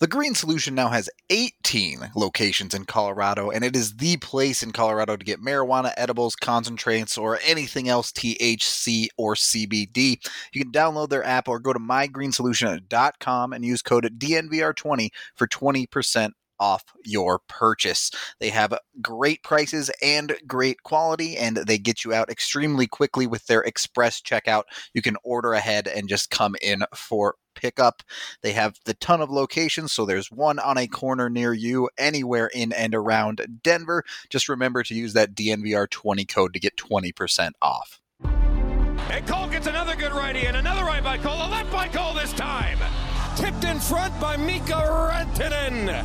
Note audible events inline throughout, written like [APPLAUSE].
The Green Solution now has 18 locations in Colorado, and it is the place in Colorado to get marijuana, edibles, concentrates, or anything else THC or CBD. You can download their app or go to mygreensolution.com and use code DNVR20 for 20% off your purchase. They have great prices and great quality, and they get you out extremely quickly with their express checkout. You can order ahead and just come in for pickup. They have the ton of locations, so there's one on a corner near you anywhere in and around Denver. Just remember to use that DNVR20 code to get 20% off. And Cole gets another good righty and another right by Cole, a left by Cole this time. Tipped in front by Mikko Rantanen.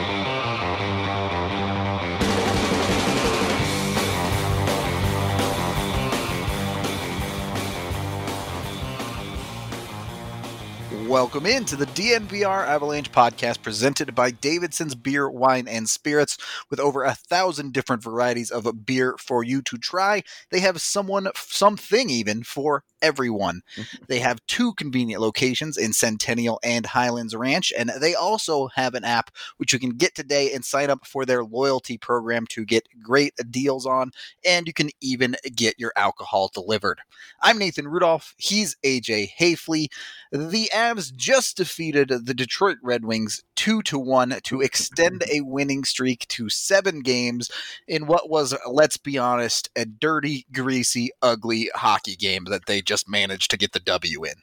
Welcome into the DNVR Avalanche podcast presented by Davidson's Beer, Wine, and Spirits. With over a thousand different varieties of beer for you to try, they have someone, something even for everyone. Mm-hmm. they have two convenient locations in Centennial and Highlands Ranch, and they also have an app which you can get today and sign up for their loyalty program to get great deals on, and you can even get your alcohol delivered. I'm Nathan Rudolph. He's AJ Haefele. The Avs just defeated the Detroit Red Wings 2 to 1 to extend mm-hmm. a winning streak to 7 games in what was let's be honest a dirty, greasy, ugly hockey game that they just managed to get the W in.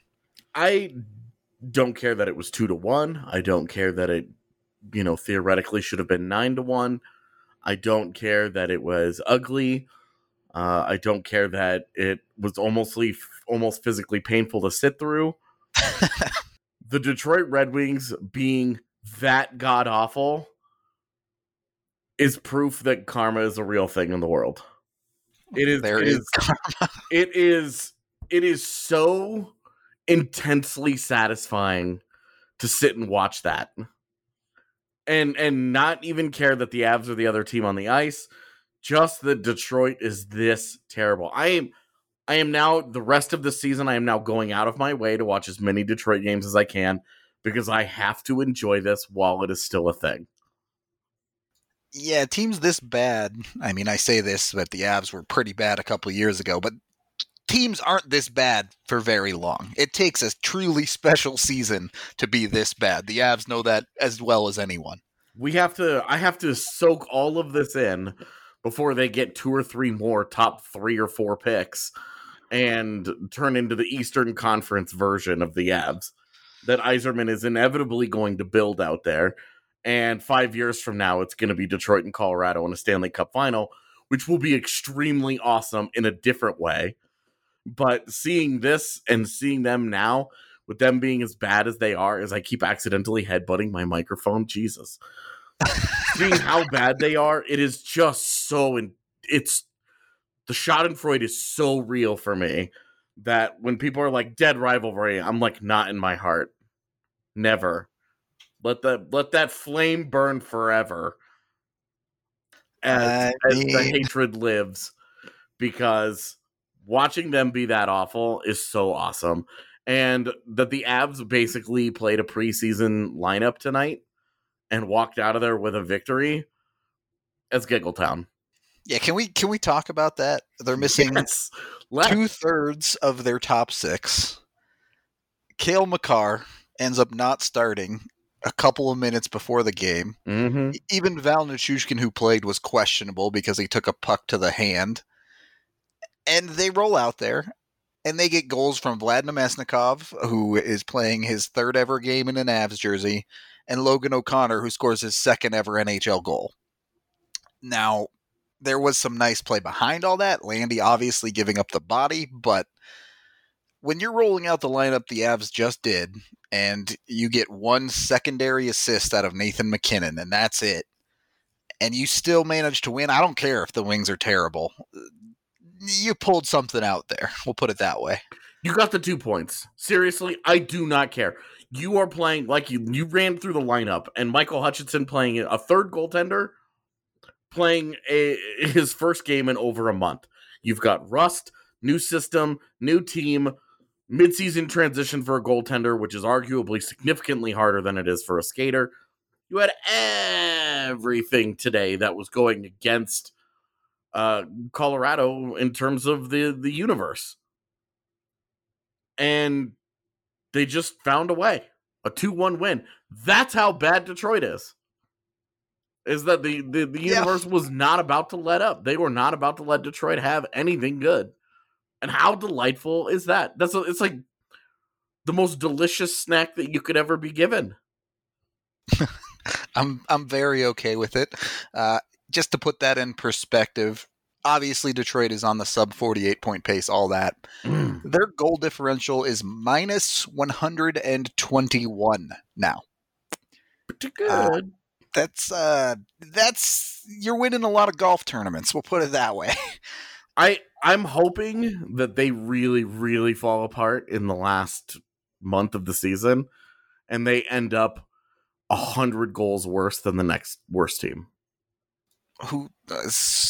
I don't care that it was 2 to 1. I don't care that it you know theoretically should have been 9 to 1. I don't care that it was ugly. Uh, I don't care that it was almost almost physically painful to sit through. [LAUGHS] the Detroit Red Wings being that god awful is proof that karma is a real thing in the world. It is There it is is it is it is so intensely satisfying to sit and watch that. And and not even care that the Avs are the other team on the ice, just that Detroit is this terrible. I am I am now the rest of the season I am now going out of my way to watch as many Detroit games as I can because I have to enjoy this while it is still a thing. Yeah, teams this bad. I mean, I say this, but the Avs were pretty bad a couple years ago, but teams aren't this bad for very long. It takes a truly special season to be this bad. The Avs know that as well as anyone. We have to I have to soak all of this in before they get two or three more top 3 or 4 picks and turn into the Eastern Conference version of the Avs that Yzerman is inevitably going to build out there. And five years from now, it's going to be Detroit and Colorado in a Stanley Cup final, which will be extremely awesome in a different way. But seeing this and seeing them now, with them being as bad as they are, as I keep accidentally headbutting my microphone, Jesus. seeing how [LAUGHS] bad they are, it is just so. In, it's the Schadenfreude is so real for me that when people are like dead rivalry, I'm like not in my heart. Never. Let the let that flame burn forever. As, I as the hatred lives. Because watching them be that awful is so awesome. And that the Avs basically played a preseason lineup tonight and walked out of there with a victory as Giggletown. Yeah, can we can we talk about that? They're missing Yes. Two thirds of their top six. Cale Makar ends up not starting a couple of minutes before the game. Mhm. Even Val Nichushkin, who played, was questionable because he took a puck to the hand. And they roll out there and they get goals from Vlad Namestnikov, who is playing his third ever game in an Avs jersey, and Logan O'Connor, who scores his second ever NHL goal. Now, there was some nice play behind all that. Landy obviously giving up the body, but when you're rolling out the lineup the Avs just did, and you get one secondary assist out of Nathan MacKinnon, and that's it. And you still manage to win. I don't care if the wings are terrible. You pulled something out there. We'll put it that way. You got the two points. Seriously, I do not care. You are playing like you you ran through the lineup and Michael Hutchinson playing a third goaltender playing a his first game in over a month. You've got rust, new system, new team, midseason transition for a goaltender, which is arguably significantly harder than it is for a skater. You had everything today that was going against uh, Colorado in terms of the the universe, and they just found a way a two one win. That's how bad Detroit is. Is that the the, the Yeah. universe was not about to let up? They were not about to let Detroit have anything good. And how delightful is that? That's a, it's like the most delicious snack that you could ever be given. [LAUGHS] I'm I'm very okay with it. Uh, just to put that in perspective, obviously Detroit is on the sub 48 point pace. All that their goal differential is minus 121 now. Pretty good. That's uh, that's you're winning a lot of golf tournaments. We'll put it that way. [LAUGHS] I I'm hoping that they really really fall apart in the last month of the season, and they end up a hundred goals worse than the next worst team. Who uh,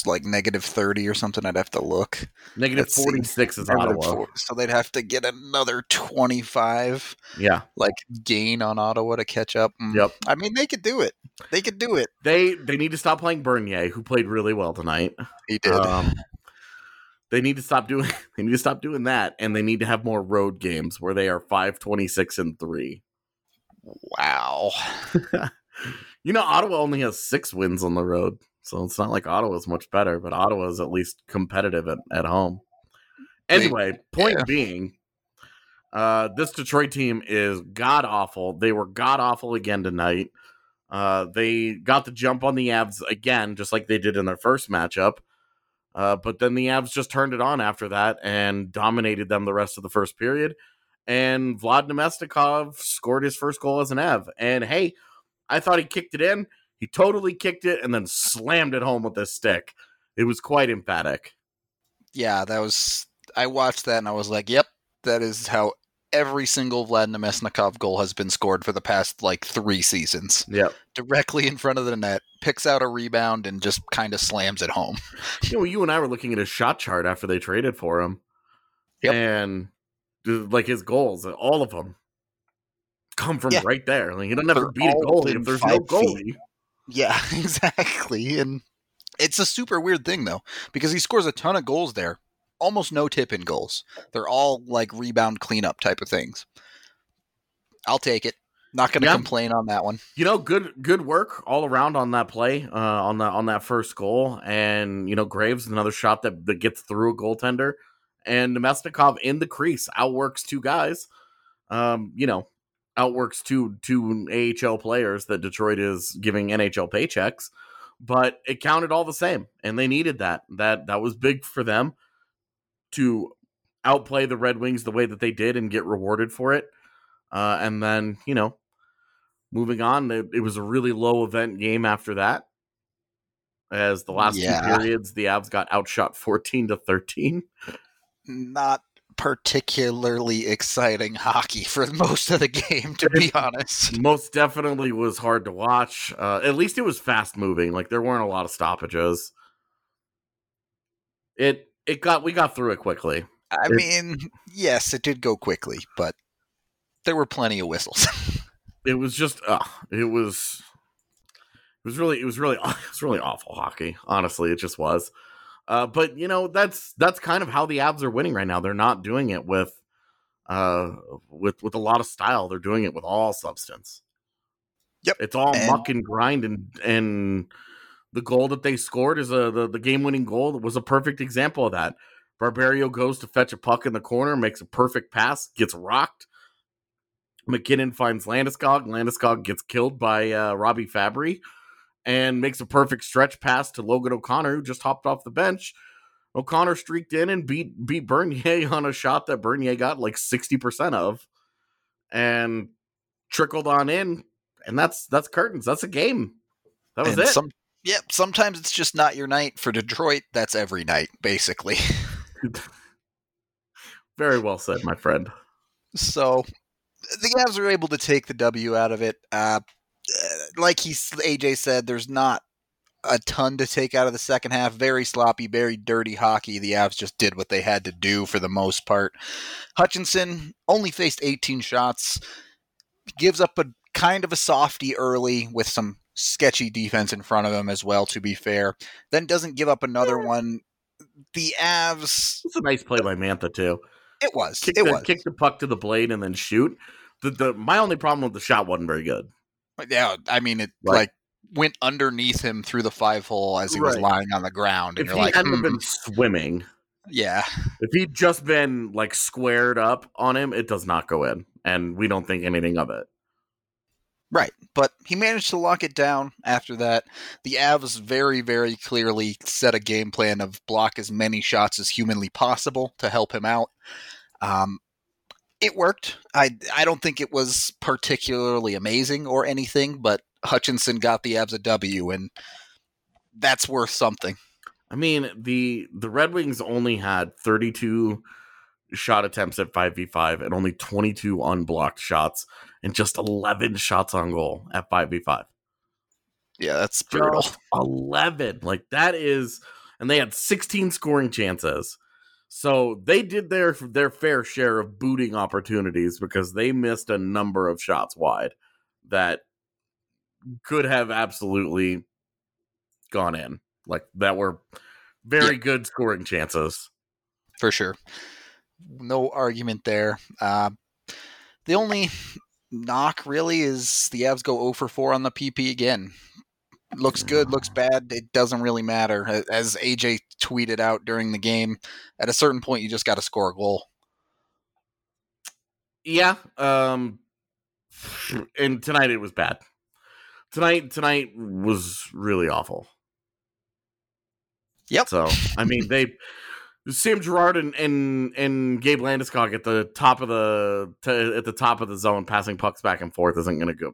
like negative 30 or something? I'd have to look. Negative Let's see. forty six is Ottawa. four- So they'd have to get another 25 Yeah, like gain on Ottawa to catch up. Mm. Yep. I mean, they could do it. They could do it. they they need to stop playing Bernier, who played really well tonight. He did. Um, they need to stop doing. [LAUGHS] They need to stop doing that, and they need to have more road games where they are five twenty six and three. wow. [LAUGHS] You know, Ottawa only has six wins on the road, so it's not like Ottawa's much better, but Ottawa is at least competitive at, at home. Anyway, point yeah. being, uh, this Detroit team is god awful. They were god awful again tonight. Uh, they got the jump on the Avs again, just like they did in their first matchup. Uh, but then the Avs just turned it on after that and dominated them the rest of the first period. And Vlad Namestnikov scored his first goal as an Av. And hey, I thought he kicked it in. He totally kicked it and then slammed it home with his stick. It was quite emphatic. Yeah, that was. I watched that and I was like, "Yep, that is how every single Vlad Namestnikov goal has been scored for the past like three seasons. Yep. Directly in front of the net, picks out a rebound and just kind of slams it home. [LAUGHS] You know, you and I were looking at his shot chart after they traded for him. Yep. And like his goals, all of them come from Yeah. right there. Like he doesn't have beat a goalie if there's no goalie. feet. Yeah, [LAUGHS] exactly. And it's a super weird thing though, because he scores a ton of goals there. Almost no tip in goals. They're all like rebound cleanup type of things. I'll take it. Not going to Yeah. complain on that one. You know, good good work all around on that play, uh, on that on that first goal, and you know, Graves another shot that, that gets through a goaltender, and Namestnikov in the crease outworks two guys. Um, you know, outworks two two AHL players that Detroit is giving NHL paychecks, but it counted all the same, and they needed that. That that was big for them to outplay the Red Wings the way that they did and get rewarded for it. Uh, and then you know moving on, it, it was a really low event game after that. As the last Yeah. two periods, the Avs got outshot fourteen to thirteen. Not particularly exciting hockey for most of the game, to be honest. Most definitely was hard to watch. Uh, at least it was fast moving. Like there weren't a lot of stoppages. It it got we got through it quickly. I It- mean, yes, it did go quickly, but there were plenty of whistles. [LAUGHS] It was just uh, it was it was really it was really [LAUGHS] it was really awful hockey. Honestly, it just was. Uh, but you know that's that's kind of how the Avs are winning right now. They're not doing it with uh with with a lot of style. They're doing it with all substance. Yep. It's all And- muck and grind and and the goal that they scored is a the, the game winning goal that was a perfect example of that. Barberio goes to fetch a puck in the corner, makes a perfect pass, gets rocked. MacKinnon finds Landeskog. Landeskog gets killed by uh, Robby Fabbri and makes a perfect stretch pass to Logan O'Connor, who just hopped off the bench. O'Connor streaked in and beat beat Bernier [LAUGHS] on a shot that Bernier got like 60% of. And trickled on in, and that's that's curtains. That's a game. That was and it. Some, yeah, sometimes it's just not your night. For Detroit, that's every night, basically. [LAUGHS] Very well said, my friend. So the Avs were able to take the W out of it. Uh, like he AJ said, there's not a ton to take out of the second half. Very sloppy, very dirty hockey. The Avs just did what they had to do for the most part. Hutchinson only faced 18 shots, gives up a kind of a softy early with some sketchy defense in front of him as well. To be fair, then doesn't give up another one. The Avs. It's a nice play by Mantha too. It was. Kick it the, was. kick the puck to the blade and then shoot. The, the my only problem with the shot wasn't very good. Yeah, I mean it Right. like went underneath him through the five hole as he was lying on the ground, and If you're he like, hadn't "Hmm, been swimming, yeah, if he'd just been like squared up on him, it does not go in, and we don't think anything of it. right. But he managed to lock it down after that. The Avs very, very clearly set a game plan of block as many shots as humanly possible to help him out. Um, it worked. I I don't think it was particularly amazing or anything, but Hutchinson got the Avs a W, and that's worth something. I mean, the the Red Wings only had 32 shot attempts at 5v5 and only 22 unblocked shots and just 11 shots on goal at 5v5. Yeah, that's brutal. Just 11. Like that is and they had 16 scoring chances. So they did their their fair share of booting opportunities because they missed a number of shots wide that could have absolutely gone in. Like that were very good scoring chances. for sure. No argument there. Uh, the only knock really is the Avs go 0 for 4 on the PP again. Looks good, looks bad. It doesn't really matter. As AJ tweeted out during the game, at a certain point, you just got to score a goal. Yeah. Um and tonight it was bad. Tonight tonight was really awful. Yep. So I mean they Sam Girard and and and Gabe Landeskog at the top of the to, at the top of the zone passing pucks back and forth isn't going to go.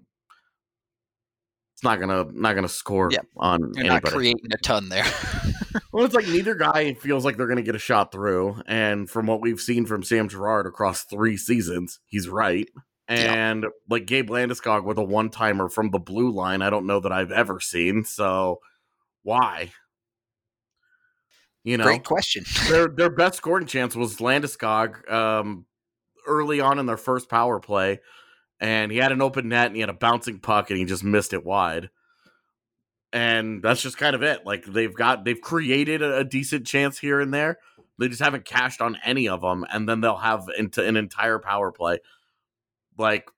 Not gonna not gonna score Yep. on You're not anybody. creating a ton there. [LAUGHS] Well, it's like neither guy feels like they're to get a shot through. And from what we've seen from Sam Girard across three seasons, he's right. Yeah. And like Gabe Landeskog with a one timer from the blue line, I don't know that I've ever seen. So why? You know, Great question. [LAUGHS] their their best scoring chance was Landeskog um, early on in their first power play, and he had an open net and he had a bouncing puck and he just missed it wide. And that's just kind of it. Like they've got they've created a, a decent chance here and there. They just haven't cashed on any of them, and then they'll have into an entire power play. Like,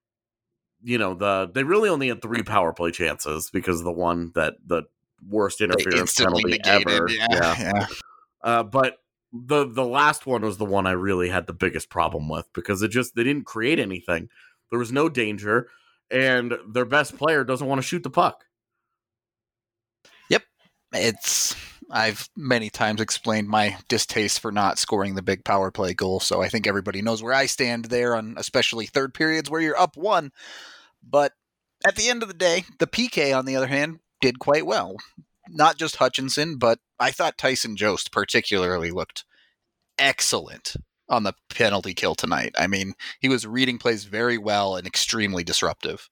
you know, the they really only had three power play chances because of the one that the worst interference penalty negated. ever. Yeah, [LAUGHS] yeah. Uh, but the the last one was the one I really had the biggest problem with because it just they didn't create anything. There was no danger, and their best player doesn't want to shoot the puck. Yep, it's I've many times explained my distaste for not scoring the big power play goal, so I think everybody knows where I stand there on especially third periods where you're up one. But at the end of the day, the PK on the other hand did quite well. Not just Hutchinson, but I thought Tyson Jost particularly looked excellent on the penalty kill tonight. I mean, he was reading plays very well and extremely disruptive.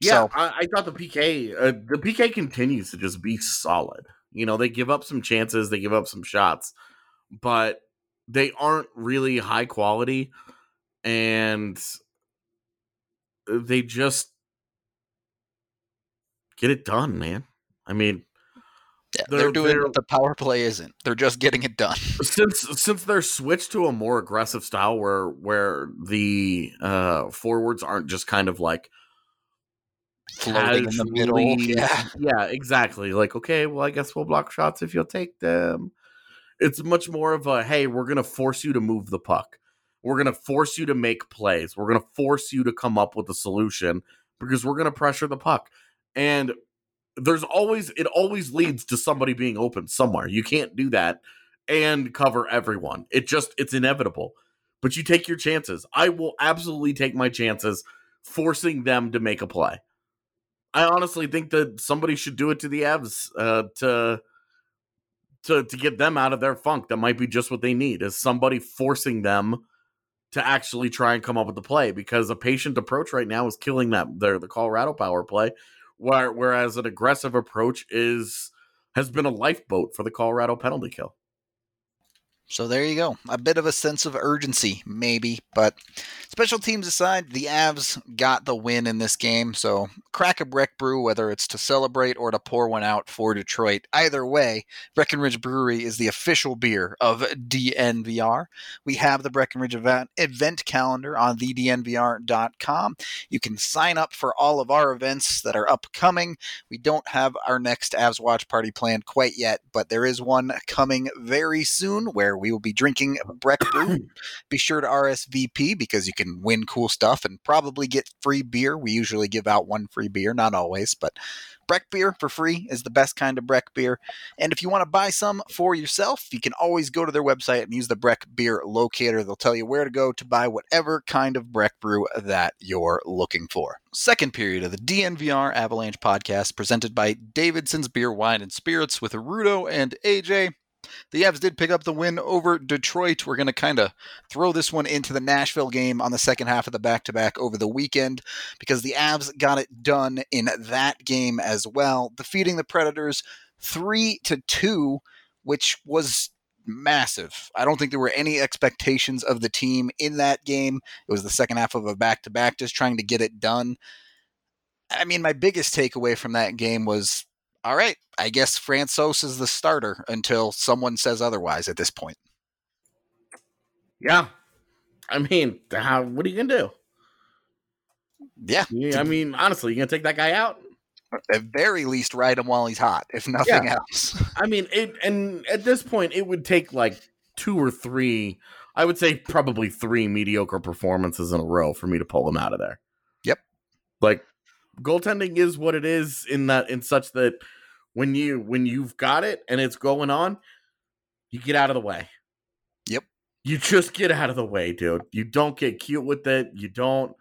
Yeah, So- I, I thought the PK uh, the PK continues to just be solid. You know, they give up some chances, they give up some shots, but they aren't really high quality, and they just get it done, man. I mean, they're, They're- doing they're- the power play isn't. They're just getting it done. [LAUGHS] since since they're switched to a more aggressive style where where the uh forwards aren't just kind of like Floating in the middle. [LAUGHS] Yeah. yeah exactly like okay well i guess we'll block shots if you'll take them it's much more of a hey we're gonna force you to move the puck we're gonna force you to make plays we're gonna force you to come up with a solution because we're gonna pressure the puck and there's always it always leads to somebody being open somewhere. You can't do that and cover everyone. It just it's inevitable. But you take your chances. I will absolutely take my chances forcing them to make a play. I honestly think that somebody should do it to the Avs uh, to to to get them out of their funk. That might be just what they need is somebody forcing them to actually try and come up with the play because a patient approach right now is killing that their the Colorado power play, whereas an aggressive approach is has been a lifeboat for the Colorado penalty kill. So there you go. A bit of a sense of urgency, maybe. But special teams aside, the Avs got the win in this game. So crack a Breck Brew, whether it's to celebrate or to pour one out for Detroit. Either way, Breckenridge Brewery is the official beer of DNVR. We have the Breckenridge event, event calendar on thednvr.com. You can sign up for all of our events that are upcoming. We don't have our next Avs watch party planned quite yet, but there is one coming very soon where we will be drinking Breck Brew. [COUGHS] be sure to RSVP because you can win cool stuff and probably get free beer. We usually give out one free beer, not always, but Breck beer for free is the best kind of Breck beer. And if you want to buy some for yourself, you can always go to their website and use the Breck beer locator. They'll tell you where to go to buy whatever kind of Breck brew that you're looking for. Second period of the DNVR Avalanche podcast presented by Davidson's Beer, Wine, and Spirits with Rudo and AJ. The Avs did pick up the win over Detroit. We're going to kind of throw this one into the Nashville game on the second half of the back to back over the weekend because the Avs got it done in that game as well, defeating the Predators 3 to 2, which was massive. I don't think there were any expectations of the team in that game. It was the second half of a back to back, just trying to get it done. I mean, my biggest takeaway from that game was all right, I guess Francouz is the starter until someone says otherwise at this point. Yeah. I mean, how, what are you going to do? Yeah. I mean, honestly, you going to take that guy out? At very least, ride him while he's hot, if nothing yeah. else. [LAUGHS] I mean, it, and at this point, it would take like two or three, I would say probably three mediocre performances in a row for me to pull him out of there. Yep. Like, goaltending is what it is in that, in such that when you when you've got it and it's going on, you get out of the way. Yep. You just get out of the way, dude. You don't get cute with it. You don't.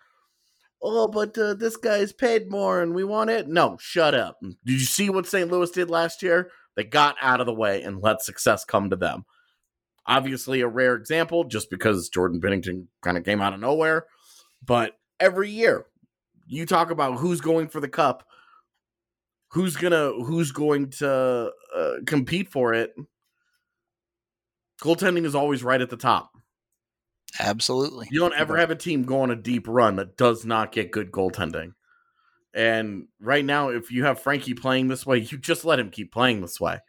Oh, but uh, this guy's paid more and we want it. No, shut up. Did you see what St. Louis did last year? They got out of the way and let success come to them. Obviously, a rare example just because Jordan Binnington kind of came out of nowhere. But every year, you talk about who's going for the cup who's gonna who's going to uh, compete for it? Goaltending is always right at the top. Absolutely. You don't ever have a team go on a deep run that does not get good goaltending. And right now if you have frankie playing this way you just let him keep playing this way.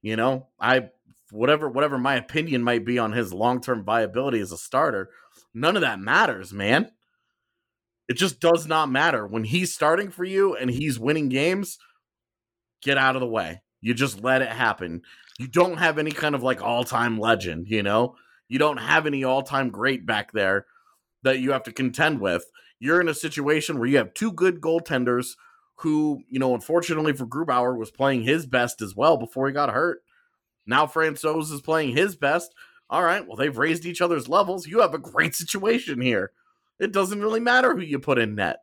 You know i whatever whatever my opinion might be on his long-term viability as a starter none of that matters man it just does not matter. When he's starting for you and he's winning games, get out of the way. You just let it happen. You don't have any kind of like all time legend, you know? You don't have any all time great back there that you have to contend with. You're in a situation where you have two good goaltenders who, you know, unfortunately for Grubauer was playing his best as well before he got hurt. Now Francouz is playing his best. All right, well, they've raised each other's levels. You have a great situation here. It doesn't really matter who you put in net.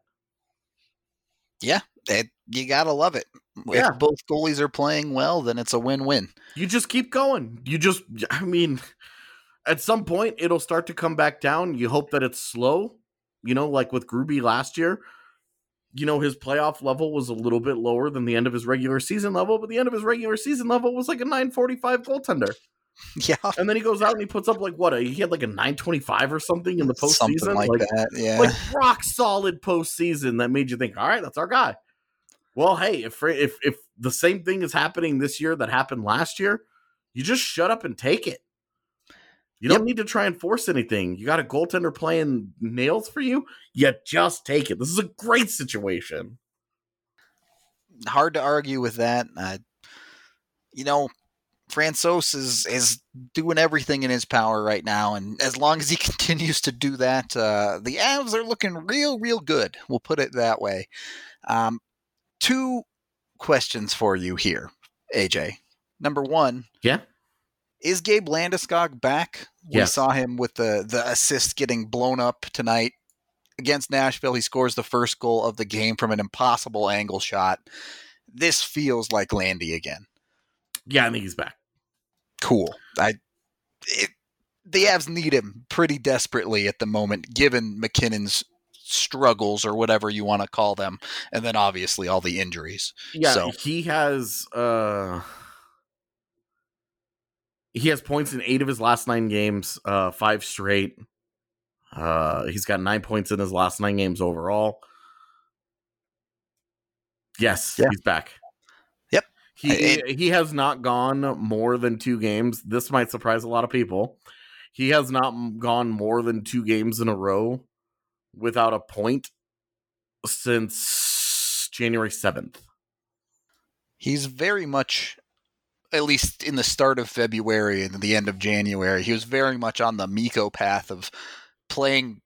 Yeah, it, you gotta love it. Yeah. If both goalies are playing well, then it's a win-win. You just keep going. You just, I mean, at some point it'll start to come back down. You hope that it's slow. You know, like with Gruby last year. You know, his playoff level was a little bit lower than the end of his regular season level, but the end of his regular season level was like a 945 goaltender. [LAUGHS] Yeah. And then he goes out and he puts up like what? A, he had like a 925 or something in the postseason. Something like, like that. Yeah. Like rock solid postseason that made you think, all right, that's our guy. Well, hey, if if if the same thing is happening this year that happened last year, you just shut up and take it. You don't need to try and force anything. You got a goaltender playing nails for you. You just take it. This is a great situation. Hard to argue with that. Uh, you know, Francouz is is doing everything in his power right now, and as long as he [LAUGHS] continues to do that, uh, the Avs are looking real, real good. We'll put it that way. Um, two questions for you here, AJ. Number one, yeah, is Gabe Landeskog back? Yes. We saw him with the the assist getting blown up tonight. against Nashville. He scores the first goal of the game from an impossible angle shot. This feels like Landy again. Yeah, I think he's back. Cool. I it, the Avs need him pretty desperately at the moment, given MacKinnon's struggles or whatever you want to call them, and then obviously all the injuries. Yeah, So- he has uh he has points in eight of his last nine games, uh five straight. Uh he's got nine points in his last nine games overall. Yes, Yeah. he's back. He he has not gone more than two games. This might surprise a lot of people. He has not gone more than two games in a row without a point since January 7th. He's very much, at least in the start of February and the end of January, he was very much on the Miko path of playing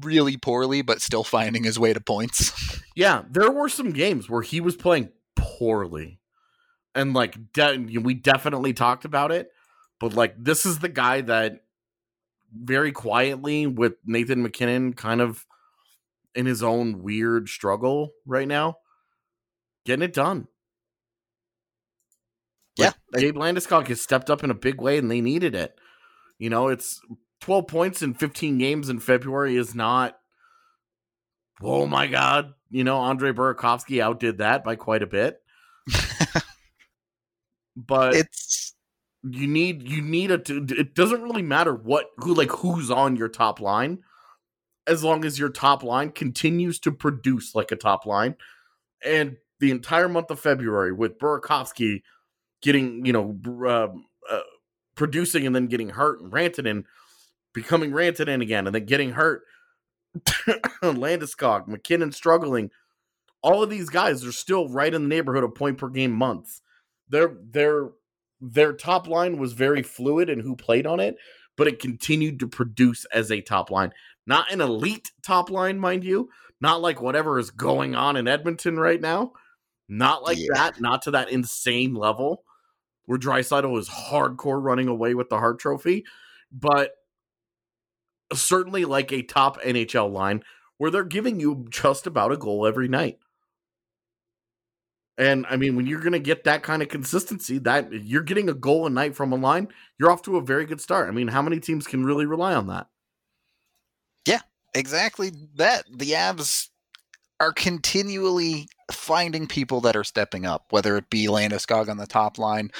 really poorly but still finding his way to points. [LAUGHS] Yeah, there were some games where he was playing poorly. And like de- we definitely talked about it, but like this is the guy that very quietly with Nathan MacKinnon kind of in his own weird struggle right now getting it done. Yeah, Like, Gabe Landeskog has stepped up in a big way and they needed it. You know, it's 12 points in 15 games in February is not oh my god, you know, Andre Burakovsky outdid that by quite a bit. [LAUGHS] but it's you need you need a it doesn't really matter what who like who's on your top line as long as your top line continues to produce like a top line. And the entire month of February with Burakovsky getting you know uh, uh, producing and then getting hurt and ranted and becoming Rantanen again and then getting hurt [COUGHS] Landeskog MacKinnon struggling all of these guys are still right in the neighborhood of point per game months their their their top line was very fluid and who played on it, but it continued to produce as a top line. Not an elite top line, mind you, not like whatever is going on in Edmonton right now. Not like Yeah. that, not to that insane level where Draisaitl is hardcore running away with the Hart Trophy, but certainly like a top NHL line where they're giving you just about a goal every night. And I mean, when you're going to get that kind of consistency, that you're getting a goal a night from a line, you're off to a very good start. I mean, how many teams can really rely on that? Yeah, exactly that. The Avs are continually finding people that are stepping up, whether it be Landeskog on the top line,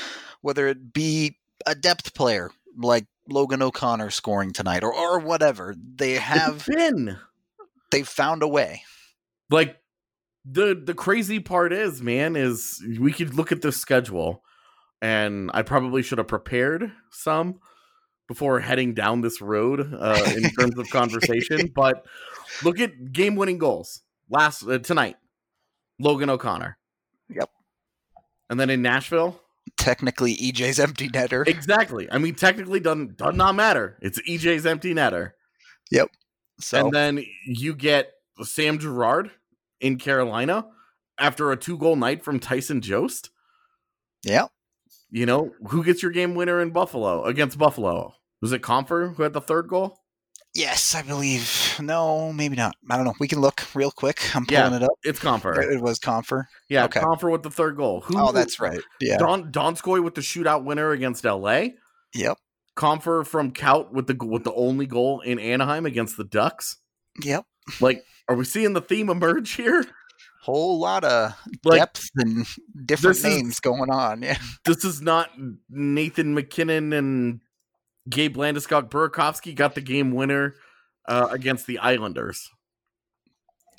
whether it be a depth player like Logan O'Connor scoring tonight, or or whatever. They have It's been they've found a way. like the the crazy part is, man, is we could look at this schedule, and I probably should have prepared some before heading down this road uh, in terms of conversation. [LAUGHS] But look at game winning goals last uh, tonight. Logan O'Connor. Yep. And then in Nashville, Technically, EJ's empty netter. Exactly. I mean, technically, doesn't does not matter. It's EJ's empty netter, Yep. So and then you get Sam Girard in Carolina after a two goal night from Tyson Jost. yeah, You know who gets your game winner in Buffalo against Buffalo? Was it Compher who had the third goal? yes, I believe. No, maybe not. I don't know. We can look real quick. I'm Yeah. pulling it up. It's Compher. It was Compher. Yeah, okay. Compher with the third goal. Who? Oh, that's right. Yeah. Don Donskoi with the shootout winner against LA. Yep. Compher from Kaut with the with the only goal in Anaheim against the Ducks. Yep. Like, are we seeing the theme emerge here? Whole lot of Like, depth and different this is- names going on. Yeah. [LAUGHS] this is not Nathan MacKinnon and Gabe Landeskog. Burakovsky got the game winner uh, against the Islanders.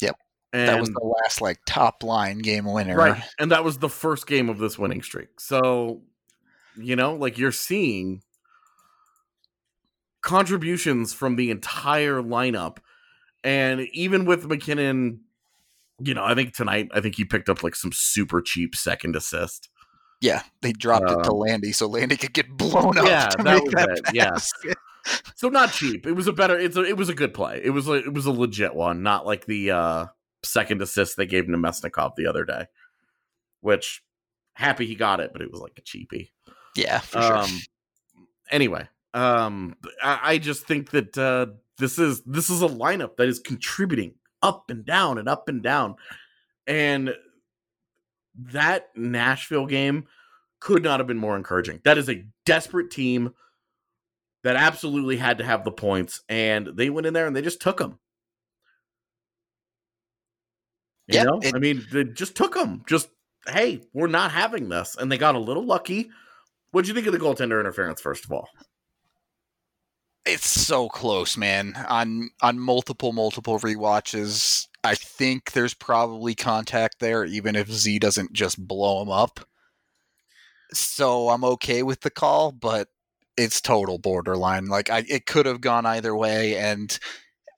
Yep. and that was the last like top line game winner. right, and that was the first game of this winning streak. So, you know, like you're seeing contributions from the entire lineup, and even with MacKinnon. You know, I think tonight, I think he picked up like some super cheap second assist. Yeah, they dropped it to Um, Landy so Landy could get blown up. yeah, that was that it, yeah. [LAUGHS] So not cheap. It was a better. It's a. It was a good play. It was. A, it was a legit one. Not like the uh second assist they gave Namestnikov the other day, which happy he got it, but it was like a cheapie. yeah, for Um. sure. Anyway, um, I, I just think that uh this is this is a lineup that is contributing up and down and up and down. And that Nashville game could not have been more encouraging. That is a desperate team that absolutely had to have the points, and they went in there and they just took them. You Yeah, know, it- I mean, they just took them. Just hey, we're not having this, and they got a little lucky. What do you think of the goaltender interference? First of all, It's so close, man. On on multiple multiple rewatches, I think there's probably contact there, even if Z doesn't just blow him up. So I'm okay with the call, but it's total borderline. Like I, it could have gone either way, and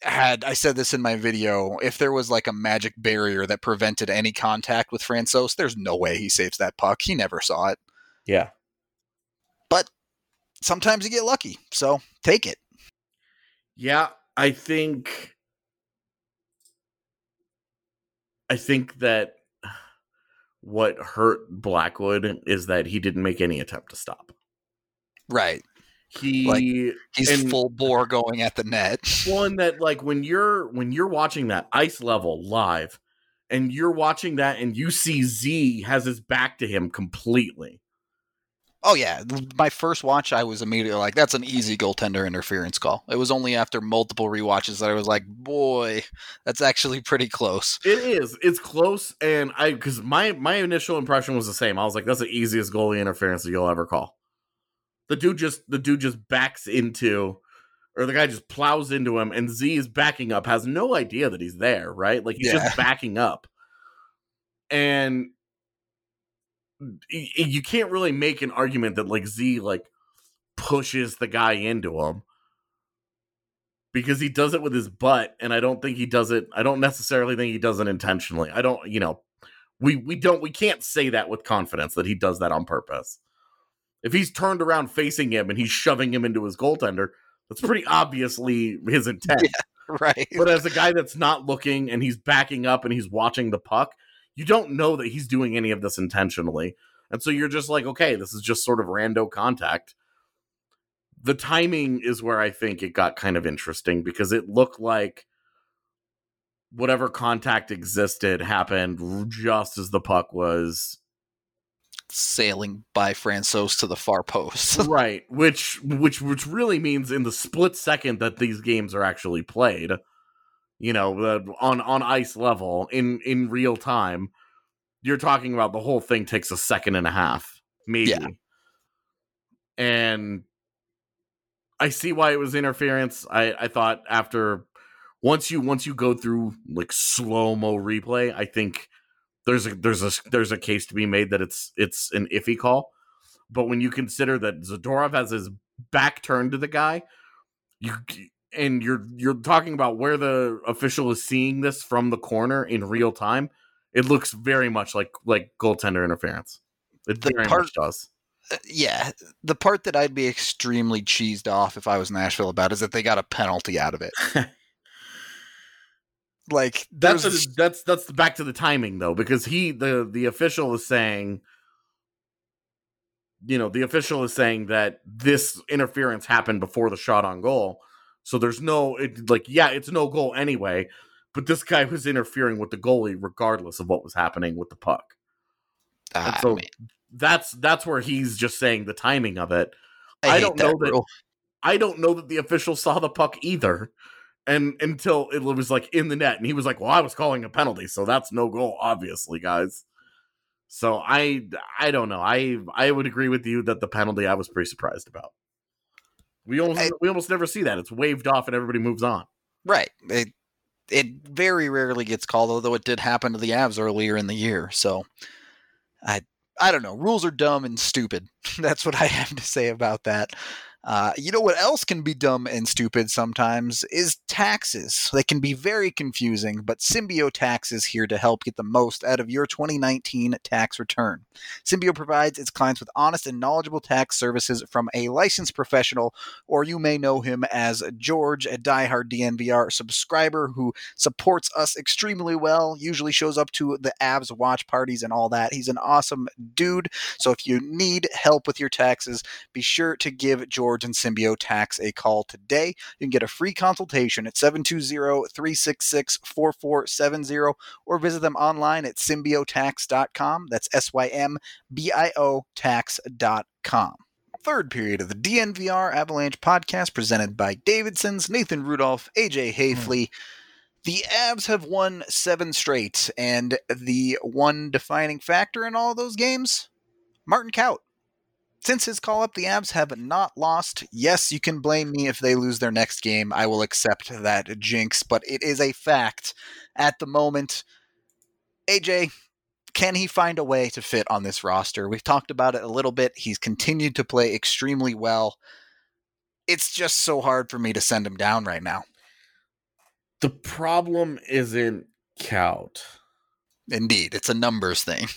had I said this in my video, if there was like a magic barrier that prevented any contact with Francouz, there's no way he saves that puck. He never saw it. yeah, Sometimes you get lucky, so take it. Yeah, I think I think that what hurt Blackwood is that he didn't make any attempt to stop. Right. He He's And- full bore going at the net. [LAUGHS] one that like when you're when you're watching that ice level live and you're watching that and you see Z has his back to him completely. Oh yeah, my first watch, I was immediately like, "That's an easy goaltender interference call." It was only after multiple rewatches that I was like, "Boy, that's actually pretty close." It is. It's close and I cuz my my initial impression was the same. I was like that's the easiest goalie interference that you'll ever call. The dude just the dude just backs into or the guy just plows into him and Z is backing up has no idea that he's there, right? Like he's Yeah. just backing up. And you can't really make an argument that like Z like pushes the guy into him because he does it with his butt and I don't think he does it I don't necessarily think he does it intentionally. I don't, you know, we we don't we can't say that with confidence that he does that on purpose. If he's turned around facing him and he's shoving him into his goaltender, that's pretty obviously his intent. [LAUGHS] Right. But as a guy that's not looking and he's backing up and he's watching the puck, you don't know that he's doing any of this intentionally. And so you're just like, okay, this is just sort of rando contact. The timing is where I think it got kind of interesting because it looked like whatever contact existed happened just as the puck was Sailing by Francouz to the far post. [LAUGHS] right which which which really means in the split second that these games are actually played you know uh, on on ice level in in real time you're talking about the whole thing takes a second and a half maybe. Yeah. and i see why it was interference. I i thought after once you once you go through like slow mo replay i think there's a there's a there's a case to be made that it's it's an iffy call. But when you consider that Zadorov has his back turned to the guy, you and you're you're talking about where the official is seeing this from the corner in real time, it looks very much like like goaltender interference. It The very part- much does. Uh, yeah, the part that I'd be extremely cheesed off if I was Nashville about is that they got a penalty out of it. [LAUGHS] like That's a, that's that's back to the timing though, because he the the official is saying, you know, the official is saying that this interference happened before the shot on goal, so there's no it, like yeah, it's no goal anyway, but this guy was interfering with the goalie regardless of what was happening with the puck. Ah, so man, that's that's where he's just saying the timing of it. I, I don't that know that- rule. I don't know that the official saw the puck either. And until it was like in the net, and he was like, "Well, I was calling a penalty, so that's no goal, obviously, guys." So I, I don't know. I, I would agree with you that the penalty I was pretty surprised about. We almost, I- we almost never see that. It's waved off, and everybody moves on. Right. It it very rarely gets called, although it did happen to the Avs earlier in the year. So I I don't know. Rules are dumb and stupid. [LAUGHS] That's what I have to say about that. Uh, you know what else can be dumb and stupid sometimes is taxes. They can be very confusing, but Symbio Tax is here to help get the most out of your 2019 tax return. Symbio provides its clients with honest and knowledgeable tax services from a licensed professional or you may know him as George, a diehard DNVR subscriber who supports us extremely well, usually shows up to the Avs watch parties and all that. He's an awesome dude. So if you need help with your taxes, be sure to give George Storage and Symbio Tax a call today. You can get a free consultation at 720-366-4470 or visit them online at symbiotax.com. That's S-Y-M-B-I-O tax.com. Third period of the DNVR Avalanche podcast presented by Davidson's, Nathan Rudolph, AJ Haefele. Hmm. The Avs have won seven straight, and the one defining factor in all those games, Martin Kaut. Since his call up, the Avs have not lost. Yes, you can blame me if they lose their next game. I will accept that jinx, but it is a fact at the moment. AJ, can he find a way to fit on this roster? We've talked about it a little bit. He's continued to play extremely well. It's just so hard for me to send him down right now. The problem isn't Kaut. Indeed, it's a numbers thing.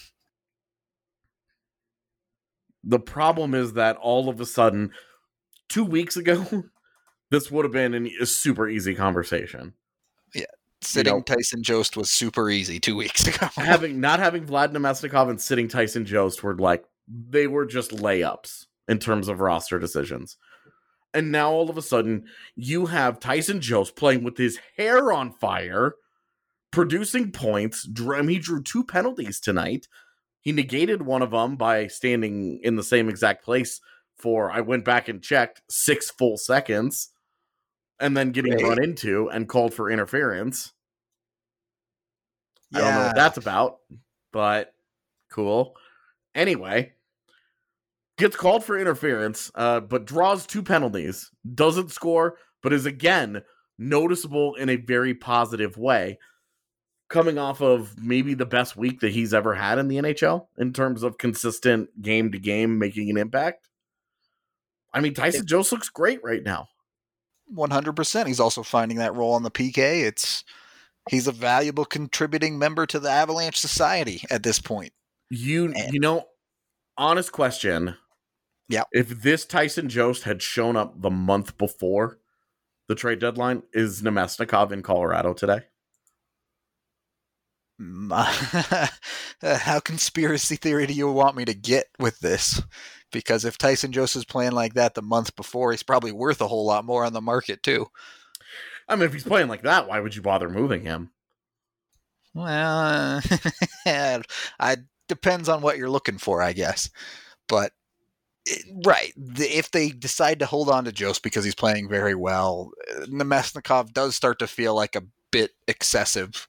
The problem is that all of a sudden, two weeks ago, [LAUGHS] this would have been an, a super easy conversation. Yeah. Sitting know- Tyson Jost was super easy two [LAUGHS] weeks ago. having not having Vlad Namestnikov and sitting Tyson Jost were like they were just layups in terms of roster decisions. And now all of a sudden you have Tyson Jost playing with his hair on fire, producing points. Drew- I mean, he drew two penalties tonight. He negated one of them by standing in the same exact place for I went back and checked six full seconds and then getting Right. run into and called for interference. I don't know what that's about, but cool. Anyway, gets called for interference, uh, but draws two penalties, doesn't score, but is again noticeable in a very positive way. Coming off of maybe the best week that he's ever had in the NHL in terms of consistent game to game making an impact. I mean, Tyson Jost looks great right now. 100%. He's also finding that role on the PK. It's he's a valuable contributing member to the Avalanche society at this point. You And- you know, honest question. Yeah. If this Tyson Jost had shown up the month before the trade deadline, is Namestnikov in Colorado today? [LAUGHS] How conspiracy theory do you want me to get with this? Because if Tyson Jost is playing like that the month before, he's probably worth a whole lot more on the market too. I mean, if he's playing like that, why would you bother moving him? Well, [LAUGHS] I depends on what you're looking for, I guess. But it- right, if they decide to hold on to Jost because he's playing very well, uh, Namestnikov does start to feel like a bit excessive.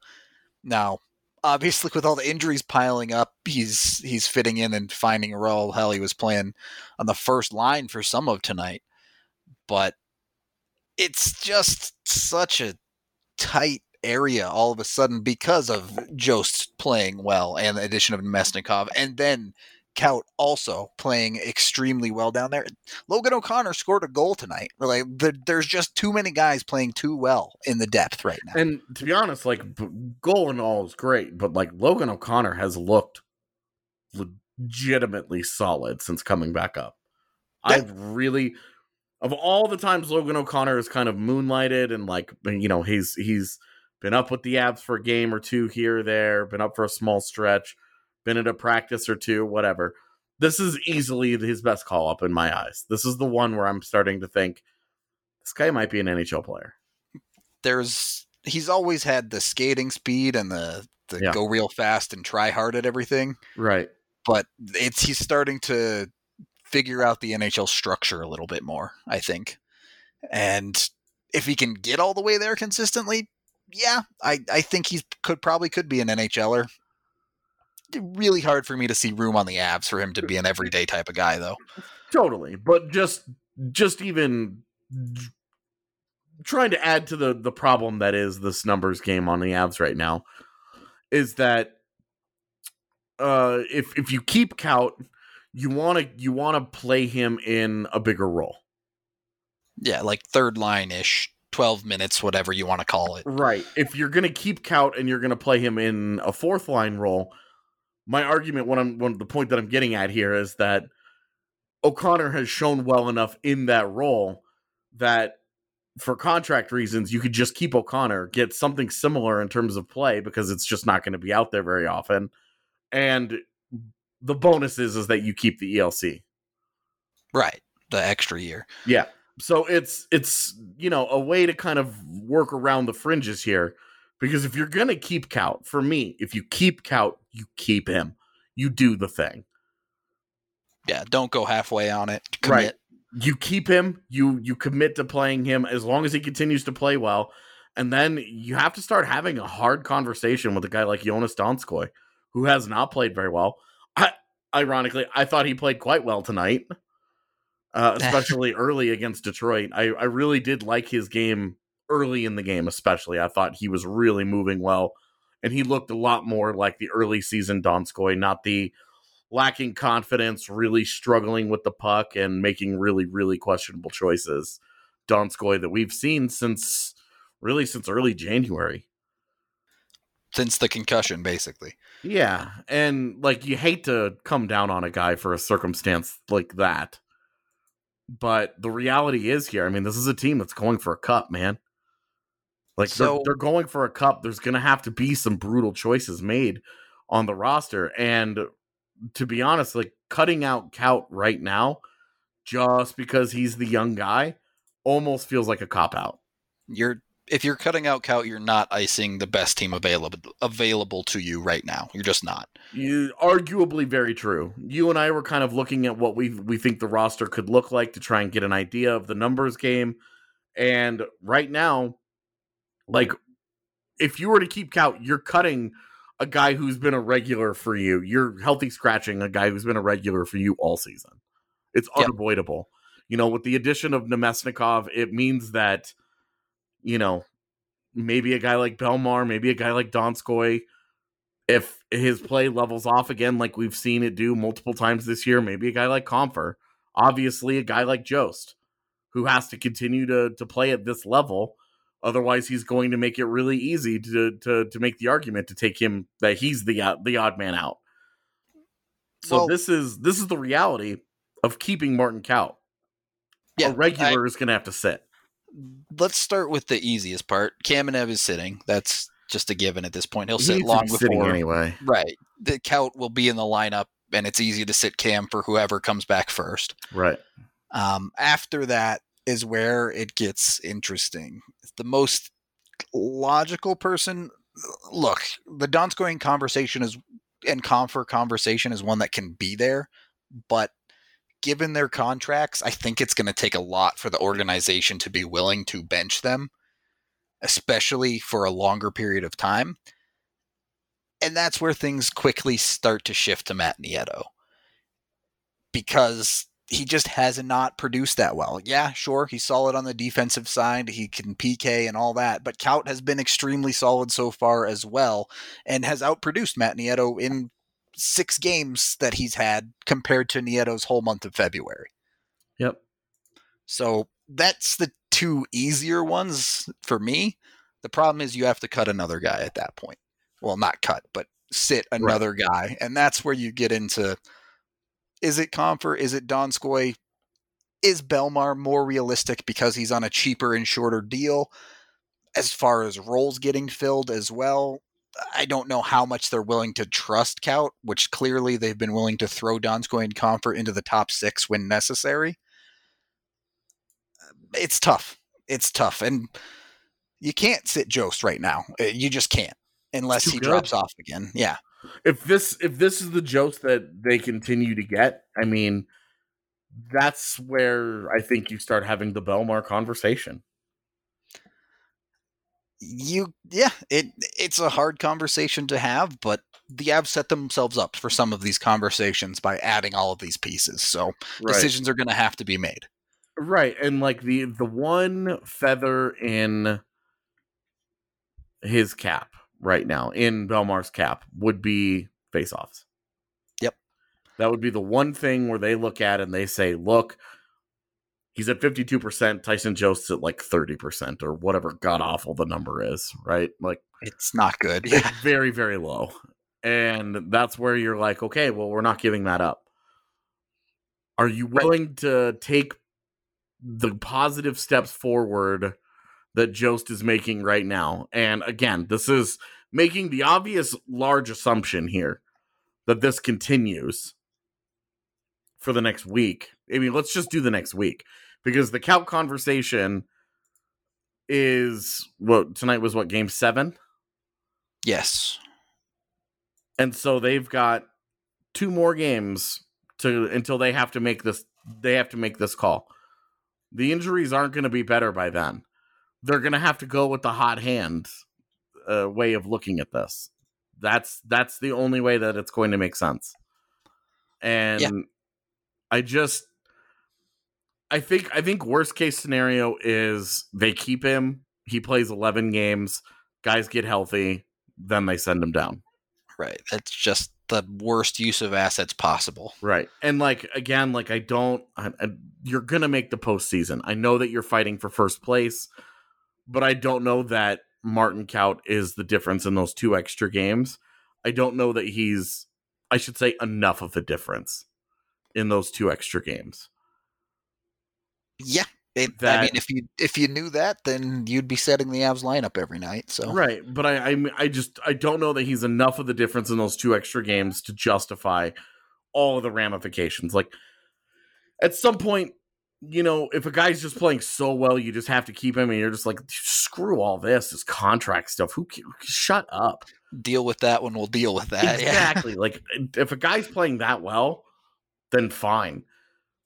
Now, obviously, with all the injuries piling up, he's he's fitting in and finding a role. Hell, he was playing on the first line for some of tonight, but it's just such a tight area all of a sudden because of Jost playing well and the addition of Mesnikov, and then Kaut also playing extremely well down there. Logan O'Connor scored a goal tonight. Like there, there's just too many guys playing too well in the depth right now. And to be honest, like goal and all is great, but like Logan O'Connor has looked legitimately solid since coming back up. Yeah. I've really of all the times Logan O'Connor is kind of moonlighted and like you know he's he's been up with the Avs for a game or two here or there, been up for a small stretch, been at a practice or two, whatever. This is easily his best call up in my eyes. This is the one where I'm starting to think this guy might be an NHL player. There's he's always had the skating speed and the the Yeah. go real fast and try hard at everything. Right. but it's he's starting to figure out the NHL structure a little bit more, I think. And if he can get all the way there consistently, yeah, I, I think he could probably could be an NHLer. Really hard for me to see room on the Avs for him to be an everyday type of guy though. totally but just just even trying to add to the the problem that is this numbers game on the Avs right now is that uh if if you keep Kaut you want to you want to play him in a bigger role Yeah, like third line ish, twelve minutes, whatever you want to call it. right if you're going to keep Kaut and you're going to play him in a fourth line role my argument what I'm what the point that I'm getting at here is that O'Connor has shown well enough in that role that for contract reasons, you could just keep O'Connor, get something similar in terms of play because it's just not going to be out there very often. And the bonus is, is that you keep the ELC. Right. the extra year. Yeah. So it's it's you know a way to kind of work around the fringes here because if you're gonna keep Kaut, for me, if you keep Kaut, you keep him. You do the thing. Yeah, don't go halfway on it. Commit. Right. You keep him, you you commit to playing him as long as he continues to play well. And then you have to start having a hard conversation with a guy like Joonas Donskoi, who has not played very well. I, ironically, I thought he played quite well tonight, uh, [LAUGHS] especially early against Detroit. I, I really did like his game early in the game, especially. I thought he was really moving well, and he looked a lot more like the early season Donskoi, not the lacking confidence, really struggling with the puck, and making really, really questionable choices. Donskoi that we've seen since really since early January. Since the concussion, basically. Yeah. And like you hate to come down on a guy for a circumstance like that. But the reality is here, I mean, this is a team that's going for a cup, man. Like So- they're, they're going for a cup. There's going to have to be some brutal choices made on the roster. And to be honest, like cutting out Kaut right now, just because he's the young guy, almost feels like a cop out. You're if you're cutting out Kaut, you're not icing the best team available available to you right now. You're just not. You arguably very true. You and I were kind of looking at what we we think the roster could look like to try and get an idea of the numbers game. And right now, like if you were to keep Kaut, you're cutting a guy who's been a regular for you. You're healthy scratching a guy who's been a regular for you all season. It's Yep. unavoidable. You know, with the addition of Namestnikov, it means that, you know, maybe a guy like Bellemare, maybe a guy like Donskoi, if his play levels off again, like we've seen it do multiple times this year, maybe a guy like Compher, obviously a guy like Jost, who has to continue to to play at this level. Otherwise, he's going to make it really easy to to to make the argument to take him that he's the uh, the odd man out. So Well- this is this is the reality of keeping Martin Kaut. Yeah, a regular is going to have to sit. Let's start with the easiest part. Kamenev is sitting. That's just a given at this point. He'll sit to long be before. anyway. Right. The Kaut will be in the lineup, and it's easy to sit Cam for whoever comes back first. Right. Um, after that is where it gets interesting. The most logical person, look, the Donskoi conversation is and Compher conversation is one that can be there, but given their contracts, I think it's going to take a lot for the organization to be willing to bench them, especially for a longer period of time. And that's where things quickly start to shift to Matt Nieto because he just has not produced that well. Yeah, sure, he's solid on the defensive side. He can PK and all that, but Kaut has been extremely solid so far as well and has outproduced Matt Nieto in six games that he's had compared to Nieto's whole month of February. Yep. So that's the two easier ones for me. The problem is you have to cut another guy at that point. Well, not cut, but sit another guy. And that's where you get into is it Compher? Is it Donskoi? Is Bellemare more realistic because he's on a cheaper and shorter deal? As far as roles getting filled as well, I don't know how much they're willing to trust Kaut, which clearly they've been willing to throw Donskoi and Compher into the top six when necessary. It's tough. It's tough. And you can't sit Jost right now. Uh, You just can't unless he good. drops off again. Yeah. If this if this is the Jost that they continue to get, I mean, that's where I think you start having the Bellemare conversation. you yeah it it's a hard conversation to have but the avs set themselves up for some of these conversations by adding all of these pieces so Right. decisions are going to have to be made Right. And like the the one feather in his cap right now, in Bellemare's cap, would be face offs. Yep. That would be the one thing where they look at and they say, look, he's at 52%, Tyson Jost's at like 30% or whatever god awful the number is, right? Like it's not good it's very, very low. And that's where you're like, okay, well, we're not giving that up. Are you Right. willing to take the positive steps forward that Jost is making right now? And again, this is making the obvious large assumption here that this continues for the next week. I mean, let's just do the next week because the Kaut conversation is what tonight was what game seven, Yes. and so they've got two more games to until they have to make this. They have to make this call. The injuries aren't going to be better by then. They're going to have to go with the hot hand uh, way of looking at this. That's that's the only way that it's going to make sense. And Yeah. I just I think I think worst case scenario is they keep him, he plays 11 games, guys get healthy, then they send him down. Right. That's just the worst use of assets possible. Right. And like again, like I don't I, I, you're going to make the postseason. I know that you're fighting for first place, but I don't know that Martin Kaut is the difference in those two extra games. I don't know that he's I should say enough of a difference in those two extra games. Yeah. It, I mean, if you if you knew that, then you'd be setting the Avs lineup every night. So Right, but I, I I just I don't know that he's enough of the difference in those two extra games to justify all of the ramifications. Like at some point, you know, if a guy's just playing so well, you just have to keep him, and you're just like, screw all this, this contract stuff. Who? ca- Shut up. deal with that when we'll deal with that. Yeah. exactly. [LAUGHS] like if a guy's playing that well, then fine.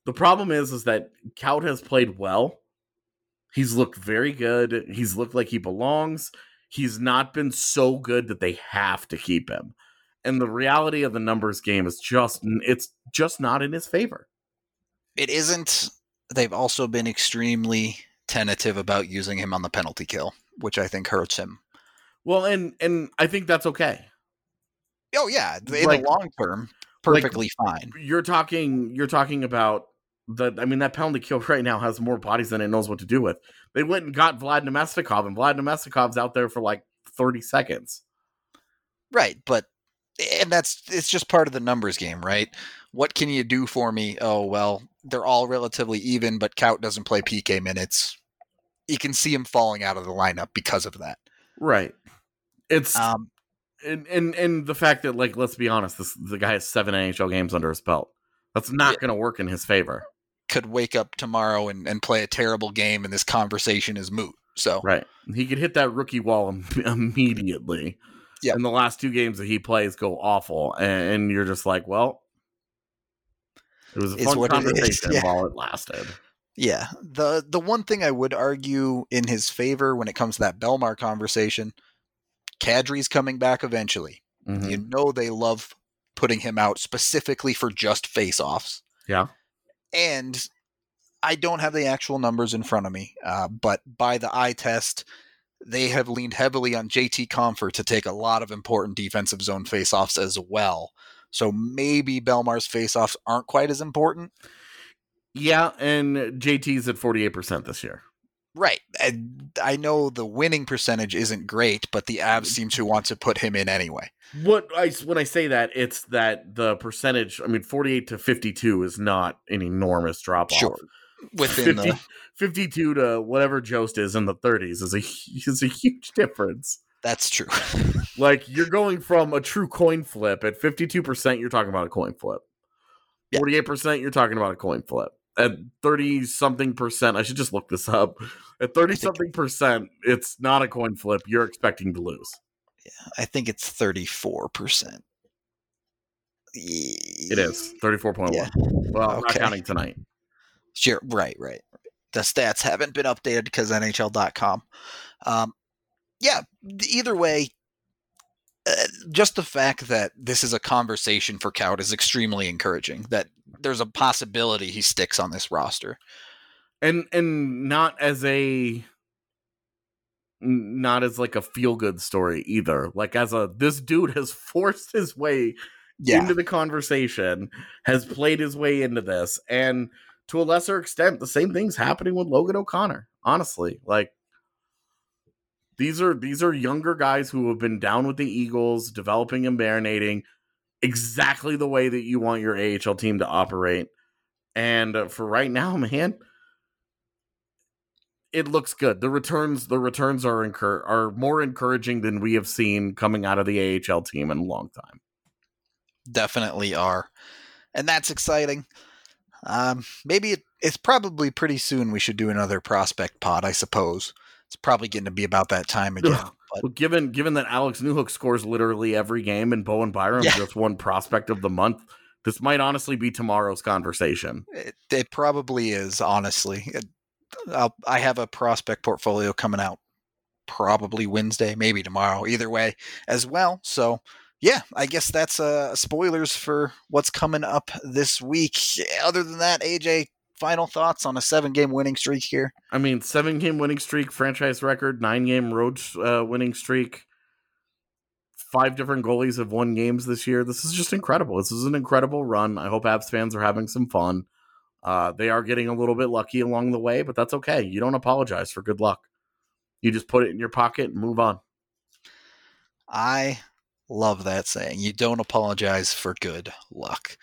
The problem is, is that Kaut has played well. He's looked very good. He's looked like he belongs. He's not been so good that they have to keep him. And the reality of the numbers game is just it's just not in his favor. It isn't. They've also been extremely tentative about using him on the penalty kill, which I think hurts him. Well, and and I think that's okay. Oh yeah, in Like- the long term, perfectly fine. You're talking you're talking about the I mean that penalty kill [LAUGHS] right now has more bodies than it knows what to do with. They went and got Vlad Namestnikov, and Vlad Namestnikov's out there for like 30 seconds. Right, but and that's it's just part of the numbers game, right? What can you do for me? Oh well, they're all relatively even, but Kaut doesn't play PK minutes. You can see him falling out of the lineup because of that. Right. It's Um, and, and and the fact that like let's be honest, this the guy has seven NHL games under his belt. That's not Yeah. going to work in his favor. could wake up tomorrow and, and play a terrible game, and this conversation is moot. So Right. He could hit that rookie wall im- immediately. Yep. And the last two games that he plays go awful, and, and you're just like, well, it was a fun what it [LAUGHS] conversation yeah. while it lasted. yeah, the the one thing I would argue in his favor when it comes to that Bellemare conversation, Kadri's coming back eventually. Mhm. You know they love putting him out specifically for just face-offs. Yeah. And I don't have the actual numbers in front of me, uh, but by the eye test, they have leaned heavily on JT Compher to take a lot of important defensive zone face-offs as well. So maybe Bellemare's face-offs aren't quite as important. Yeah, and JT's at 48% this year. Right. And I know the winning percentage isn't great, but the Avs seem to want to put him in anyway. What I when I say that, it's that the percentage, I mean 48 to 52 is not an enormous drop off. Sure. Within 50, the 52 to whatever Jost is in the 30s is a is a huge difference. that's true. [LAUGHS] Like you're going from a true coin flip at 52%, you're talking about a coin flip. Yeah. 48%, you're talking about a coin flip. At 30 something percent, I should just look this up. At 30 something percent, it's not a coin flip. You're expecting to lose. Yeah, I think it's 34%. It is 34.1. Yeah. Well, I'm not counting tonight. Sure, right, right. The stats haven't been updated because NHL.com. Um, yeah, either way, uh, just the fact that this is a conversation for Kaut is extremely encouraging. That there's a possibility he sticks on this roster. and and not as a not as like a feel good story either like as a this dude has [LAUGHS] forced his way Yeah, into the conversation has played his way into this and to a lesser extent the same thing's happening with logan o'connor honestly like these are these are younger guys who have been down with the eagles developing and marinating exactly the way that you want your ahl team to operate and uh, for right now [LAUGHS] man it looks good. The returns, the returns are incur- are more encouraging than we have seen coming out of the AHL team in a long time. definitely are, and that's exciting. Um, maybe it, it's probably pretty soon we should do another prospect pod, I suppose. It's probably getting to be about that time again. But Well, given given that Alex Newhook scores literally every game and Bowen Byram Yeah. just won prospect of the month, this might honestly be tomorrow's conversation. it, it probably is, honestly. It, I'll, I have a prospect portfolio coming out probably Wednesday, maybe tomorrow, either way as well. So, yeah, I guess that's uh, spoilers for what's coming up this week. Other than that, AJ, final thoughts on a seven game winning streak here? I mean, seven game winning streak, franchise record, nine game road uh, winning streak. Five different goalies have won games this year. This is just incredible. This is an incredible run. I hope Avs fans are having some fun. Uh, they are getting a little bit lucky along the way, but that's okay. You don't apologize for good luck. You just put it in your pocket and move on. I love that saying. You don't apologize for good luck.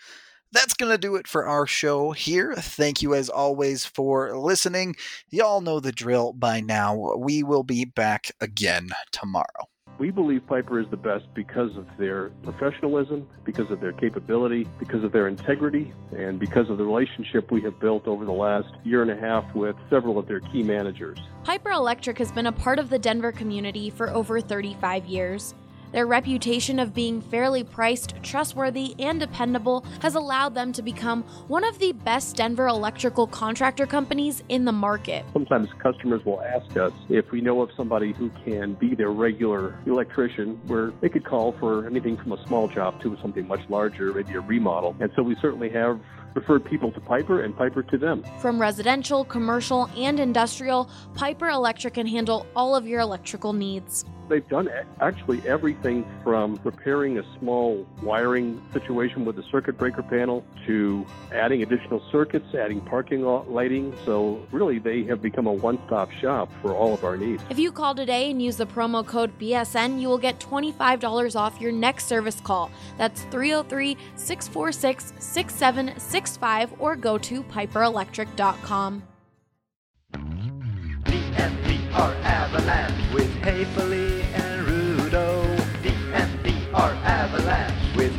That's going to do it for our show here. Thank you, as always, for listening. Y'all know the drill by now. We will be back again tomorrow. We believe Piper is the best because of their professionalism, because of their capability, because of their integrity, and because of the relationship we have built over the last year and a half with several of their key managers. Piper Electric has been a part of the Denver community for over 35 years. Their reputation of being fairly priced, trustworthy, and dependable has allowed them to become one of the best Denver electrical contractor companies in the market. Sometimes customers will ask us if we know of somebody who can be their regular electrician, where they could call for anything from a small job to something much larger, maybe a remodel. And so we certainly have referred people to Piper and Piper to them. From residential, commercial, and industrial, Piper Electric can handle all of your electrical needs. They've done actually everything from repairing a small wiring situation with a circuit breaker panel to adding additional circuits, adding parking lighting. So really, they have become a one-stop shop for all of our needs. If you call today and use the promo code BSN, you will get $25 off your next service call. That's 303 646 6765 or go to piperelectric.com. Avalanche with and Rudo. Avalanche with